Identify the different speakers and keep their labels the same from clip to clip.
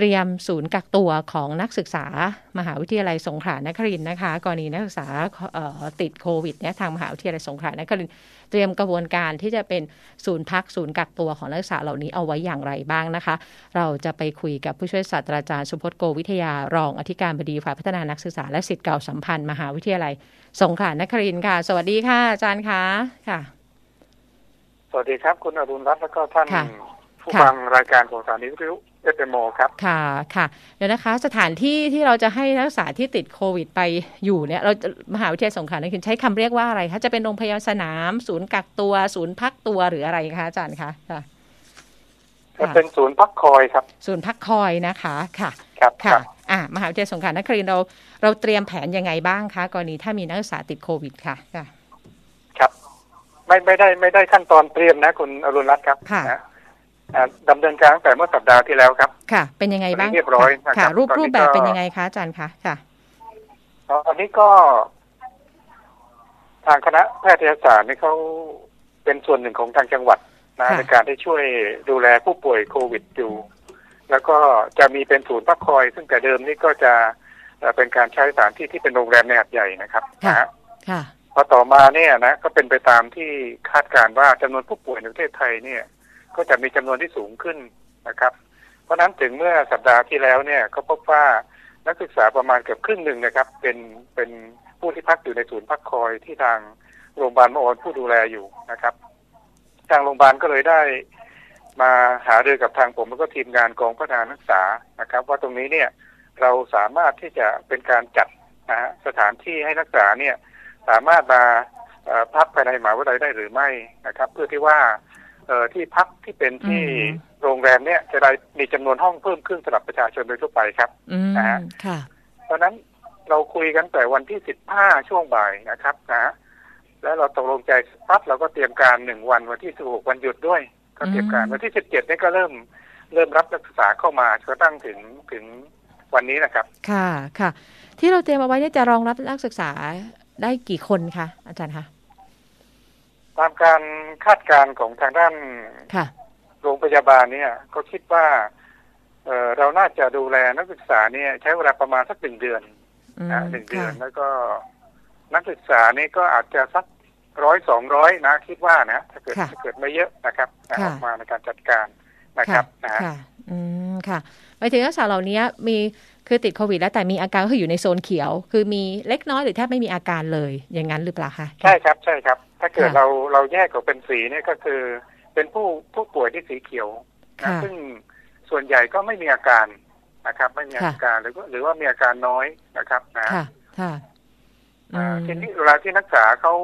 Speaker 1: เตรียมศูนย์กักตัวของนักศึกษามหาวิทยาลัยสงขลานครินทร์นะคะ กรณีนักศึกษาติดโควิดเนี่ยทางมหาวิทยาลัยสงขลานครินทร์เตรียมกระบวนการที่จะเป็นศูนย์พักศูนย์กักตัวของนักศึกษาเหล่านี้เอาไว้อย่างไรบ้างนะคะ เราจะไปคุยกับผู้ช่วยศาสตราจารย์สุพจน์โกวิทยารองอธิการบดีฝ่ายพัฒนานักศึกษาและสิทธิ์เก่าสัมพันธ์มหาวิทยาลัยสงขลานครินทร์ค่ะ สวัสดีค่ะอาจารย์คะค่ะ
Speaker 2: สวัสดีครับคุณอรุณรัตน์แล้วก็ท่านผู้ฟังรายการของสถานีวิทยุ เอสเอมครับ
Speaker 1: ค่ะค่ะเดี๋ยวนะคะ สถานที่ที่เราจะให้นักศึกษาที่ติดโควิดไปอยู่เนี่ย เรามหาวิทยาลัยสงขลานครินทร์ใช้คำเรียกว่าอะไรคะจะเป็นโรงพยาบาลสนาม ศูนย์กักตัว ศูนย์พักตัวหรืออะไรคะอาจารย์คะค่ะ
Speaker 2: จะเป็นศูนย์พักคอยครับ
Speaker 1: ศูนย์พักคอยนะคะค่ะ
Speaker 2: ครับ
Speaker 1: ค่ะอ่ามหาวิทยาลัยสงขลานครินทร์เราเราเตรียมแผนยังไงบ้างคะกรณีถ้ามีนักศึกษาติดโควิดค่ะค่ะ
Speaker 2: ครับ ไม่ไม่ได้ไม่ได้ขั้นตอนเตรียมนะ คุณอรุณรัตน์ครับ
Speaker 1: ค่ะ
Speaker 2: ดำเนินการตั้งแต่เมื่อสัปดาห์ที่แล้วครับ
Speaker 1: ค่ะ เป็นยังไงบ้าง
Speaker 2: เรียบร้อย
Speaker 1: ค่ะรูปรูปแบบเป็นยังไงคะอาจารย์คะค่ะ
Speaker 2: ตอนนี้ก็ ทางคณะแพทยศาสตร์นี่เขาเป็นส่วนหนึ่งของทางจังหวัดนะในการที่ช่วยดูแลผู้ป่วยโควิดอยู่ แล้วก็จะมีเป็นศูนย์พักคอย ซึ่งแต่เดิมนี่ก็จะเป็นการใช้สถานที่ที่เป็นโรงแรมในหัดใหญ่นะครับ
Speaker 1: นะ
Speaker 2: ฮะพอต่อมาเนี่ยนะก็เป็นไปตามที่คาดการว่าจำนวนผู้ป่วยในประเทศไทยเนี่ย ก็จะมีจำนวนที่สูงขึ้นนะครับ เพราะนั้นถึงเมื่อสัปดาห์ที่แล้วเนี่ยก็พบว่านักศึกษาประมาณเกือบครึ่งหนึ่งนะครับ เป็นเป็นผู้ที่พักอยู่ในศูนย์พักคอยที่ทางโรงพยาบาลมออนผู้ดูแลอยู่นะครับ ทางโรงพยาบาลก็เลยได้มาหารือกับทางผมแล้วก็ทีมงานกองพัฒนานักศึกษานะครับ ว่าตรงนี้เนี่ยเราสามารถที่จะเป็นการจัดนะฮะสถานที่ให้นักศึกษาเนี่ยสามารถมาพักภายในหมหาวิทยาลัยได้หรือไม่นะครับ เพื่อที่ว่า ที่พักที่เป็นที่โรงแรมเนี่ยจะได้มีจำนวนห้องเพิ่มขึ้นสำหรับประชาชนโดยทั่วไปครับ
Speaker 1: นะฮะ
Speaker 2: เพราะนั้นเราคุยกันแต่วันที่สิบห้าช่วงบ่ายนะครับนะแล้วเราตกลงใจปั๊บเราก็เตรียมการหนึ่งวันวันที่สิบหกวันหยุดด้วย ก็เตรียมการวันที่สิบเจ็ดนี่ก็เริ่มเริ่มรับนักศึกษาเข้ามาจนตั้งถึงถึงวันนี้นะครับ
Speaker 1: ค่ะค่ะ ที่เราเตรียมเอาไว้เนี่ยจะรองรับนักศึกษาได้กี่คนคะอาจารย์คะ
Speaker 2: ตามการคาดการณ์ของทางด้านโรงพยาบาลเนี่ยก็คิดว่าเออเราน่าจะดูแลนักศึกษาเนี่ยใช้เวลาประมาณสักหนึ่งเดือนนะหนึ่งเดือนแล้วก็นักศึกษานี่ก็อาจจะสักร้อยสองร้อยนะคิดว่านะถ้าเกิดถ้าเกิดไม่เยอะนะครับออกมาในการจัดการนะครับนะ
Speaker 1: ค่ะอืมค่ะหมายถึงนักศึกษาเหล่านี้มีคือติดโควิดแล้วแต่มีอาการก็คืออยู่ในโซนเขียว คือมีเล็กน้อยหรือแทบไม่มีอาการเลยอย่างนั้นหรือเปล่าคะ
Speaker 2: ใช่ครับใช่ครับ ถ้าเกิดเราเราแยกออกเป็นสีเนี่ยก็คือ เป็นผู้ผู้ป่วยที่สีเขียวนะซึ่งส่วนใหญ่ก็ไม่มีอาการนะครับ ไม่มีอาการหรือหรือว่ามีอาการน้อยนะครับนะทีนี้เวลาที่นักศึกษาเขา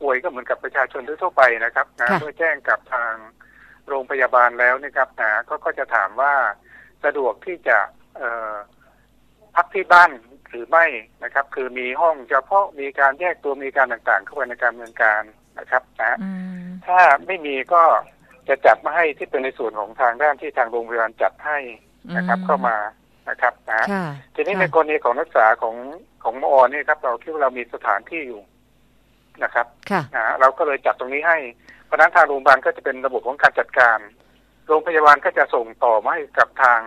Speaker 2: ป่วยก็เหมือนกับประชาชนทั่วไปนะครับนะเมื่อแจ้งกับทางโรงพยาบาลแล้วนะครับนะก็ก็จะถามว่าสะดวกที่จะเอ่อพักที่บ้านหรือไม่นะครับ คือมีห้องเฉพาะมีการแยกตัวมีการต่างๆ เข้าไปในการเมืองการ นะครับนะถ้าไม่มีก็จะจัดมาให้ที่เป็นในส่วนของทางด้านที่ทางโรงพยาบาลจัดให้นะครับ เข้ามานะครับนะทีนี้ในกรณีของนักศึกษาของของมอนี่ครับ เราคิดว่าเรามีสถานที่อยู่นะครับนะเราก็เลยจัดตรงนี้ให้ เพราะนั้นทางโรงพยาบาลก็จะเป็นระบบของการจัดการ โรงพยาบาลก็จะส่งต่อมาให้กับทาง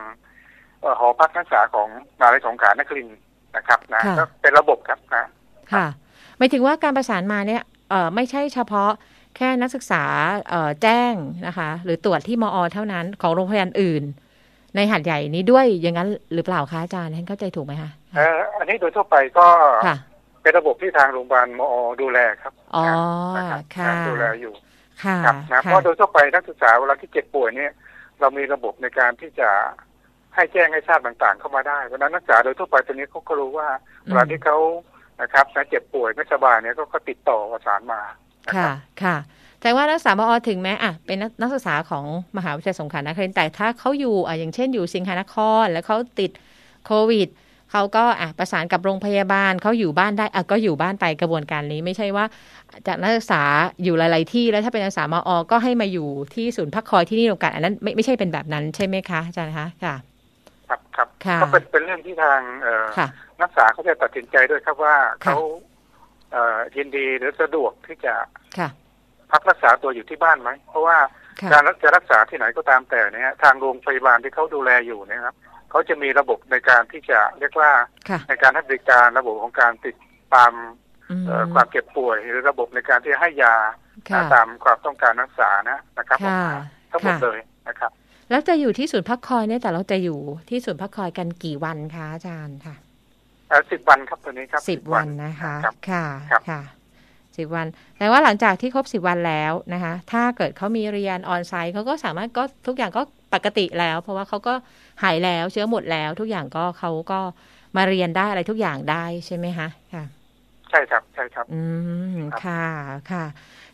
Speaker 2: หอพักนักศึกษาของมหาวิทยาลัยสงขลานครินนะครับนะก็เป็นระบบครับนะ
Speaker 1: ค่ะหมายถึงว่าการประสานมาเนี่ยเอ่อ ไม่ใช่เฉพาะแค่นักศึกษาเอ่อแจ้งนะคะ หรือตรวจที่มอ เท่านั้นของโรงพยาบาลอื่น ในหัดใหญ่นี้ด้วยอย่างนั้นหรือเปล่าคะอาจารย์ท่านเข้าใจถูกไหมคะ
Speaker 2: เอออันนี้โดยทั่วไปก็เป็นระบบที่ทางโรงพยาบาลมอ ดูแลครับ
Speaker 1: อ๋อค่ะ
Speaker 2: ดูแลอยู่
Speaker 1: ค่ะ
Speaker 2: นะเพราะโดยทั่วไปนักศึกษาเวลาที่เจ็บป่วยเนี่ย เรามีระบบในการที่จะให้แจ้งให้ทราบต่างๆ เข้ามาได้เพราะนั้นนักศึกษาโดยทั่วไปตอนนี้เขาก็รู้ว่าเวลาที่เขา นะครับนะเจ็บป่วยไม่สบายเนี่ยก็ติดต่อประสานมา
Speaker 1: ค่ะค่ะแต่ว่านักศึกษามอถึงแม้อะเป็นนักศึกษาของมหาวิทยาลัยสงขลานครินแต่ถ้าเขาอยู่อะอย่างเช่นอยู่สิงหานคร แล้วเขาติดโควิดเขาก็อะประสานกับโรงพยาบาลเขาอยู่บ้านได้อะก็อยู่บ้านไปกระบวนการนี้ไม่ใช่ว่า จากนักศึกษาอยู่หลาย ๆ ที่แล้วถ้าเป็นนักศึกษามอก็ให้มาอยู่ที่ศูนย์พักคอยที่นี่โรงกันอันนั้นไม่ไม่ใช่เป็นแบบนั้นใช่ไหมคะอาจารย์คะค่ะ
Speaker 2: ครับครับก็เป็นเป็นเรื่องที่ทางเอนักศึกษาเขาจะตัดสินใจด้วยครับว่าเขาเอยินดีหรือสะดวกที่จะพักรักษาตัวอยู่ที่บ้านไหม เพราะว่าการจะรักษาที่ไหนก็ตามแต่เนี่ยทางโรงพยาบาลที่เขาดูแลอยู่นะครับเขาจะมีระบบในการที่จะเรียกว่าในการให้บริการระบบของการติดตามความเจ็บป่วยหรือระบบในการที่ให้ยาตามความต้องการรักษานะนะครับทั้งหมดเลยนะครับ
Speaker 1: แล้วจะอยู่ที่ศูนย์พักคอยเนี่ยแต่เราจะอยู่ที่ศูนย์พักคอยกันกี่วันคะอาจารย์ค่ะ
Speaker 2: สิบวันครับตัวนี้ครับ
Speaker 1: สิบวันนะคะค่ะค่ะสิบวัน แต่ว่าหลังจากที่ครบสิบวันแล้วนะคะ ถ้าเกิดเขามีเรียนออนไซต์เขาก็สามารถก็ทุกอย่างก็ปกติแล้ว เพราะว่าเขาก็หายแล้วเชื้อหมดแล้ว ทุกอย่างก็เขาก็มาเรียนได้อะไรทุกอย่างได้ใช่ไหมคะ
Speaker 2: ค่ะ ใช่ครับใช่ครับ
Speaker 1: อืมค่ะค่ะ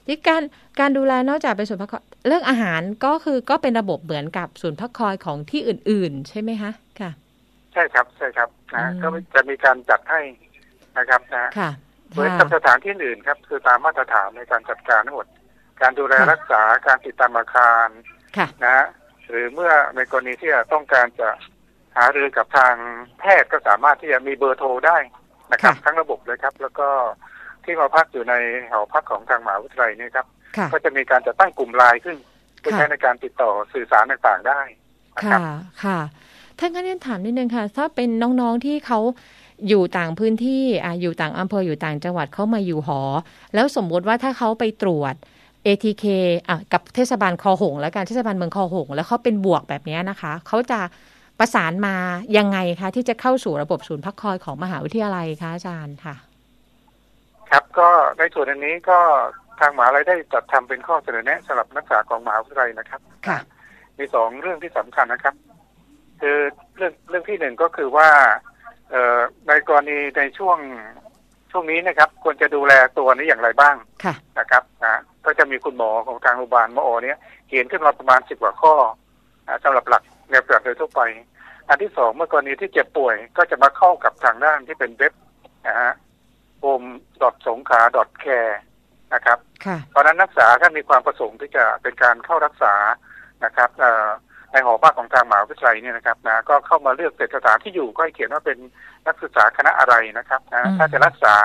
Speaker 1: ที่การการดูแลนอกจากเป็นศูนย์พักคอย เรื่องอาหารก็คือก็เป็นระบบเหมือนกับศูนย์พักคอยของที่อื่น ๆ ใช่ไหมคะค่ะ
Speaker 2: ใช่ครับใช่ครับนะก็จะมีการจัดให้นะครับนะ
Speaker 1: ค่ะ
Speaker 2: เหมือนกับสถานที่อื่นครับ คือตามมาตรฐานในการจัดการทั้งหมด การดูแลรักษาการติดตามอาคารนะหรือเมื่อในกรณีที่ต้องการจะหารือกับทางแพทย์ก็สามารถที่จะมีเบอร์โทรได้นะครับ ทั้งระบบเลยครับ แล้วก็ที่มาพักอยู่ในหอพักของทางมหาวิทยาลัยนี่ครับ ก็จะมีการจะตั้งกลุ่มไลน์ขึ้นเพื่อใช้ในการติดต่อสื่อสารต่างๆได้
Speaker 1: ค่ะค่ะถ้างั้นเรียนถามนิดนึงค่ะ ถ้าเป็นน้องๆที่เขาอยู่ต่างพื้นที่อ่าอยู่ต่างอำเภออยู่ต่างจังหวัดเขามาอยู่หอ แล้วสมมติว่าถ้าเขาไปตรวจ ATK อะกับเทศบาลคอหง และการเทศบาลเมืองคอหง แล้วเขาเป็นบวกแบบนี้นะคะ เขาจะประสานมายังไงคะ ที่จะเข้าสู่ระบบศูนย์พักคอยของมหาวิทยาลัยคะอาจารย์ค่ะ
Speaker 2: ครับก็ในส่วนอันนี้ก็ ทางมหาวิทยาลัยได้จัดทำเป็นข้อเสนอแนะสำหรับนักศึกษาของมหาวิทยาลัยนะครับ
Speaker 1: ค่ะ
Speaker 2: มีสองเรื่องที่สำคัญนะครับ คือเรื่องเรื่องที่หนึ่งก็คือว่า เอ่อในกรณีในช่วงช่วงนี้นะครับ ควรจะดูแลตัวนี้อย่างไรบ้างนะครับนะก็จะมีคุณหมอของทางโรงพยาบาลมอเนี้ยเขียนขึ้นมาประมาณสิบกว่าข้อสำหรับหลักแนวปฏิบัติโดยทั่วไป อันที่สองเมื่อกรณีที่เจ็บป่วย ก็จะมาเข้ากับทางด้านที่เป็นเว็บนะฮะ home สงขา care นะครับเพราะนั้นนักศึกษาถ้ามีความประสงค์ที่จะเป็นการเข้ารักษานะครับในหอพักของทางมหาวิทยาลัยเนี่ยนะครับนะก็เข้ามาเลือกเสถานที่อยู่ก็ให้เขียนว่าเป็นนักศึกษาคณะอะไรนะครับนะถ้าจะรักษา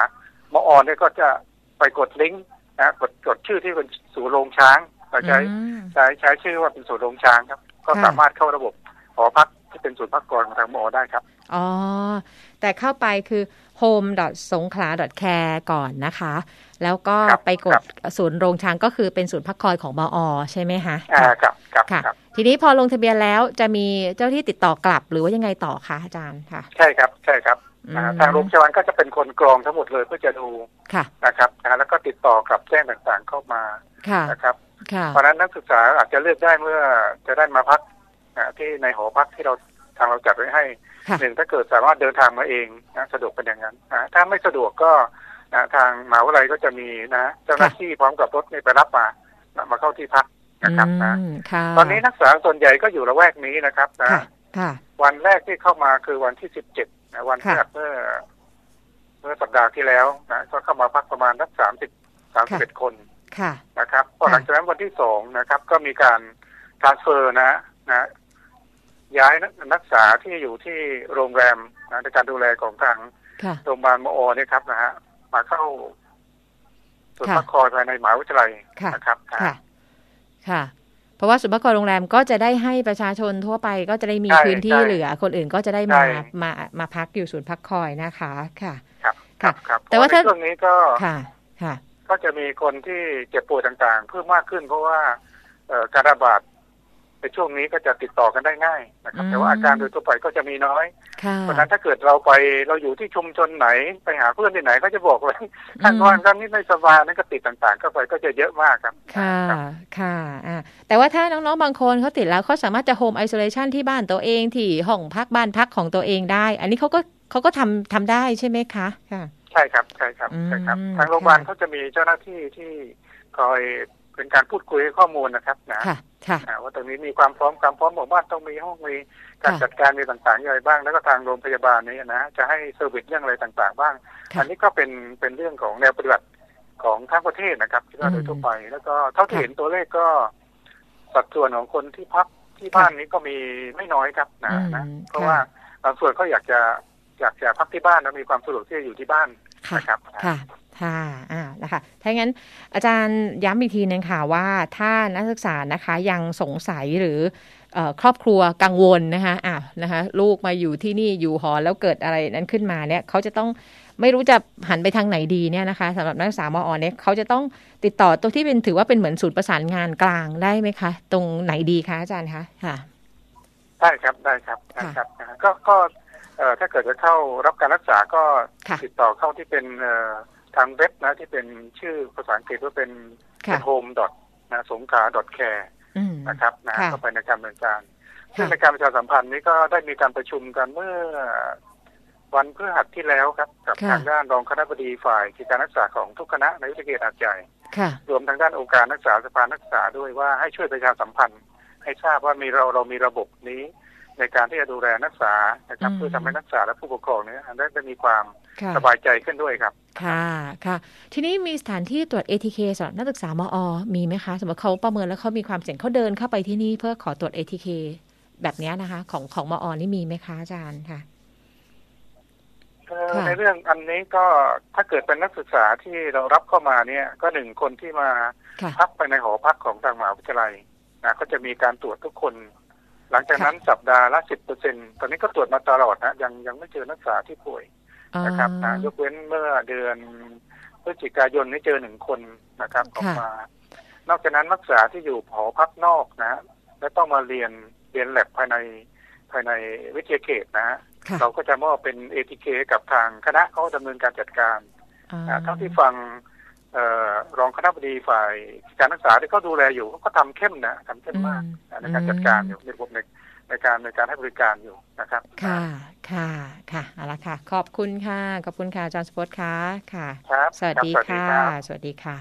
Speaker 2: มออนเนี่ยก็จะไปกดลิงก์นะกดกดชื่อที่เป็นศูนย์โรงช้างเราใช้ใช้ใช้ชื่อว่าเป็นศูนย์โรงช้างครับ ก็สามารถเข้าระบบหอพักที่เป็นศูนย์พักกรของทางมอได้ครับ
Speaker 1: อ๋อ แต่เข้าไปคือ home สงขลา care ก่อนนะคะ แล้วก็ไปกดศูนย์โรงช้างก็คือเป็นศูนย์พักคอยของมอใช่ไหมคะ
Speaker 2: อ่าครับครับ
Speaker 1: ค่ะ ทีนี้พอลงทะเบียนแล้วจะมีเจ้าที่ติดต่อกลับหรือว่ายังไงต่อคะอาจารย์ค่ะ
Speaker 2: ใช่ครับใช่ครับทางโรงพยาบาลก็จะเป็นคนกรองทั้งหมดเลยเพื่อจะดูนะครับแล้วก็ติดต่อกลับแจ้งต่างๆเข้ามานะครับเพราะนั้นนักศึกษาอาจจะเลือกได้เมื่อจะได้มาพักที่ในหอพักที่เรา ทางเราจัดไว้ให้หนึ่งถ้าเกิดสามารถเดินทางมาเองนะสะดวกเป็นอย่างนั้นถ้าไม่สะดวกก็นะทางมหาวิทยาลัยก็จะมีนะเจ้าหน้าที่พร้อมกับรถนี่ไปรับมามาเข้าที่พักนะครับนะตอนนี้นักศึกษาส่วนใหญ่ก็อยู่ละแวกนี้นะครับนะวันแรกที่เข้ามาคือวันที่สิบเจ็ดวันแรกเมื่อเมื่อสัปดาห์ที่แล้วนะก็เข้ามาพักประมาณนักสามสิบสามสิบเอ็ดคนนะครับพอหลังจากนั้นวันที่สองนะครับ ก็มีการทรานสเฟอร์นะนะ ย้ายนักศึกษาที่อยู่ที่โรงแรมนะในการดูแลของทางโรงพยาบาลมอเนี่ยครับนะฮะมาเข้าส่วนพักคอยภายในหมหาวิทยาลัยนะครับ
Speaker 1: ค่ะ ค่ะ เพราะว่าสุนพักคอยโรงแรมก็จะได้ให้ประชาชนทั่วไปก็จะได้มีพื้นที่เหลือ คนอื่นก็จะได้มามามาพักอยู่ศูนย์พักคอยนะคะค่ะ
Speaker 2: ครับ
Speaker 1: ค่ะ
Speaker 2: แต่ว่าถ้าช่วงนี้ก็
Speaker 1: ค่ะ ค่ะ
Speaker 2: ก็จะมีคนที่เจ็บป่วยต่างๆ เพิ่มมากขึ้นเพราะว่าการระบาด ในช่วงนี้ก็จะติดต่อกันได้ง่ายนะครับ แต่ว่าอาการโดยทั่วไปก็จะมีน้อยเพราะนั้นถ้าเกิดเราไปเราอยู่ที่ชุมชนไหนไปหาเพื่อนที่ไหนก็จะบอกเลยท่านวันท่านนี้ไม่สบายนั่นก็ติดต่างๆก็ไปก็จะเยอะมากครับ
Speaker 1: ค่ะค่ะอ่าแต่ว่าถ้าน้องๆบางคนเขาติดแล้วเขาสามารถจะโฮมไอโซเลชันที่บ้านตัวเองที่ห้องพักบ้านพักของตัวเองได้ อันนี้เขาก็เขาก็ทำทำได้ใช่ไหมคะ
Speaker 2: ค่ะใช่ครับใช่ครับใช่ครับ ทางโรงพยาบาลเขาจะมีเจ้าหน้าที่ที่คอยเป็นการพูดคุยข้อมูลนะครับนะ ว่าตรงนี้มีความพร้อมความพร้อมของบ้านต้องมีห้องมีการจัดการมีต่างๆอย่างไรบ้าง แล้วก็ทางโรงพยาบาลนี้นะจะให้เซอร์วิสเรื่องอะไรต่างๆ บ้าง อันนี้ก็เป็นเป็นเรื่องของแนวปฏิบัติของทั้งประเทศนะครับที่ว่าโดยทั่วไป แล้วก็เท่าที่เห็นตัวเลขก็สัดส่วนของคนที่พักที่บ้านนี้ก็มีไม่น้อยครับนะนะเพราะว่าบางส่วนก็อยากจะอยากจะพักที่บ้านแล้วมีความสะดวกที่จะอยู่ที่บ้านนะครับ
Speaker 1: ค่ะ ค่ะอ่านะคะถ้างั้นอาจารย์ย้ำอีกทีนึงค่ะว่าถ้านักศึกษานะคะยังสงสัยหรือครอบครัวกังวลนะคะอ่านะคะลูกมาอยู่ที่นี่อยู่หอแล้วเกิดอะไรนั้นขึ้นมาเนี่ยเขาจะต้องไม่รู้จะหันไปทางไหนดีเนี่ยนะคะสำหรับนักศึกษามอเนี่ยเขาจะต้องติดต่อตัวที่เป็นถือว่าเป็นเหมือนศูนย์ประสานงานกลางได้ไหมคะ ตรงไหนดีคะอาจารย์คะค่ะ
Speaker 2: ได้ครับได้ครับนะครับก็ก็ถ้าเกิดจะเข้ารับการรักษาก็ติดต่อเข้าที่เป็น ทางเว็บนะที่เป็นชื่อภาษาอังกฤษว่าเป็นเป็นโฮมดอทนะสงขาดอทแคร์นะครับนะเข้าไปในการดำเนินการซึ่งในการประชาสัมพันธ์นี้ก็ได้มีการประชุมกันเมื่อวันพฤหัสที่แล้วครับกับทางด้านรองคณะบดีฝ่ายกิจการนักศึกษาของทุกคณะในวิทยาเขตอาจใหญ่รวมทางด้านองค์การนักศึกษาสภานักศึกษาด้วยว่าให้ช่วยประชาสัมพันธ์ ให้ทราบว่ามีเราเรามีระบบนี้ ในการที่จะดูแลนักศึกษานะครับเพื่อทำให้นักศึกษาและผู้ปกครองเนี่ยได้ได้มีความสบายใจขึ้นด้วยครับ
Speaker 1: ค่ะค่ะ ทีนี้มีสถานที่ตรวจ ATK สำหรับนักศึกษามอ มีไหมคะสมมติเขาประเมินแล้วเขามีความเสี่ยงเขาเดินเข้าไปที่นี่เพื่อขอตรวจ ATK แบบนี้นะคะ ของของมอ นี่มีไหมคะอาจารย์ค่ะ
Speaker 2: ในเรื่องอันนี้ก็ถ้าเกิดเป็นนักศึกษาที่เรารับเข้ามาเนี่ย ก็หนึ่งคนที่มาพักไปในหอพักของทางมหาวิทยาลัยนะก็จะมีการตรวจทุกคน หลังจากนั้นสัปดาห์ละสิบเปอร์เซ็นตอนนี้ก็ตรวจมาตลอดนะยังยังไม่เจอนักศึกษาที่ป่วยนะครับนะยกเว้นเมื่อเดือนพฤศจิกายนนี้เจอหนึ่งคนนะครับออกมา นอกจากนั้นนักศึกษาที่อยู่หอพักนอกนะ และต้องมาเรียนเรียนแลบภายในภายในวิทยาเขตนะ เราก็จะมอบเป็นเอทีเคกับทางคณะเขาดำเนินการจัดการเท่าที่ฟัง รองคณะบดีฝ่ายการรักษาที่เขาดูแลอยู่เขาก็ทำเข้มนะทำเข้มมากในการจัดการอยู่ในระบบในในการในการให้บริการอยู่นะครับ
Speaker 1: ค่ะ ค่ะ ค่ะ เอาละค่ะ ขอบคุณค่ะ ขอบคุณค่ะ อาจารย์สปอตค่ะ ค่ะ
Speaker 2: ครับ
Speaker 1: สวัสดีค่ะ สวัสดีค่ะ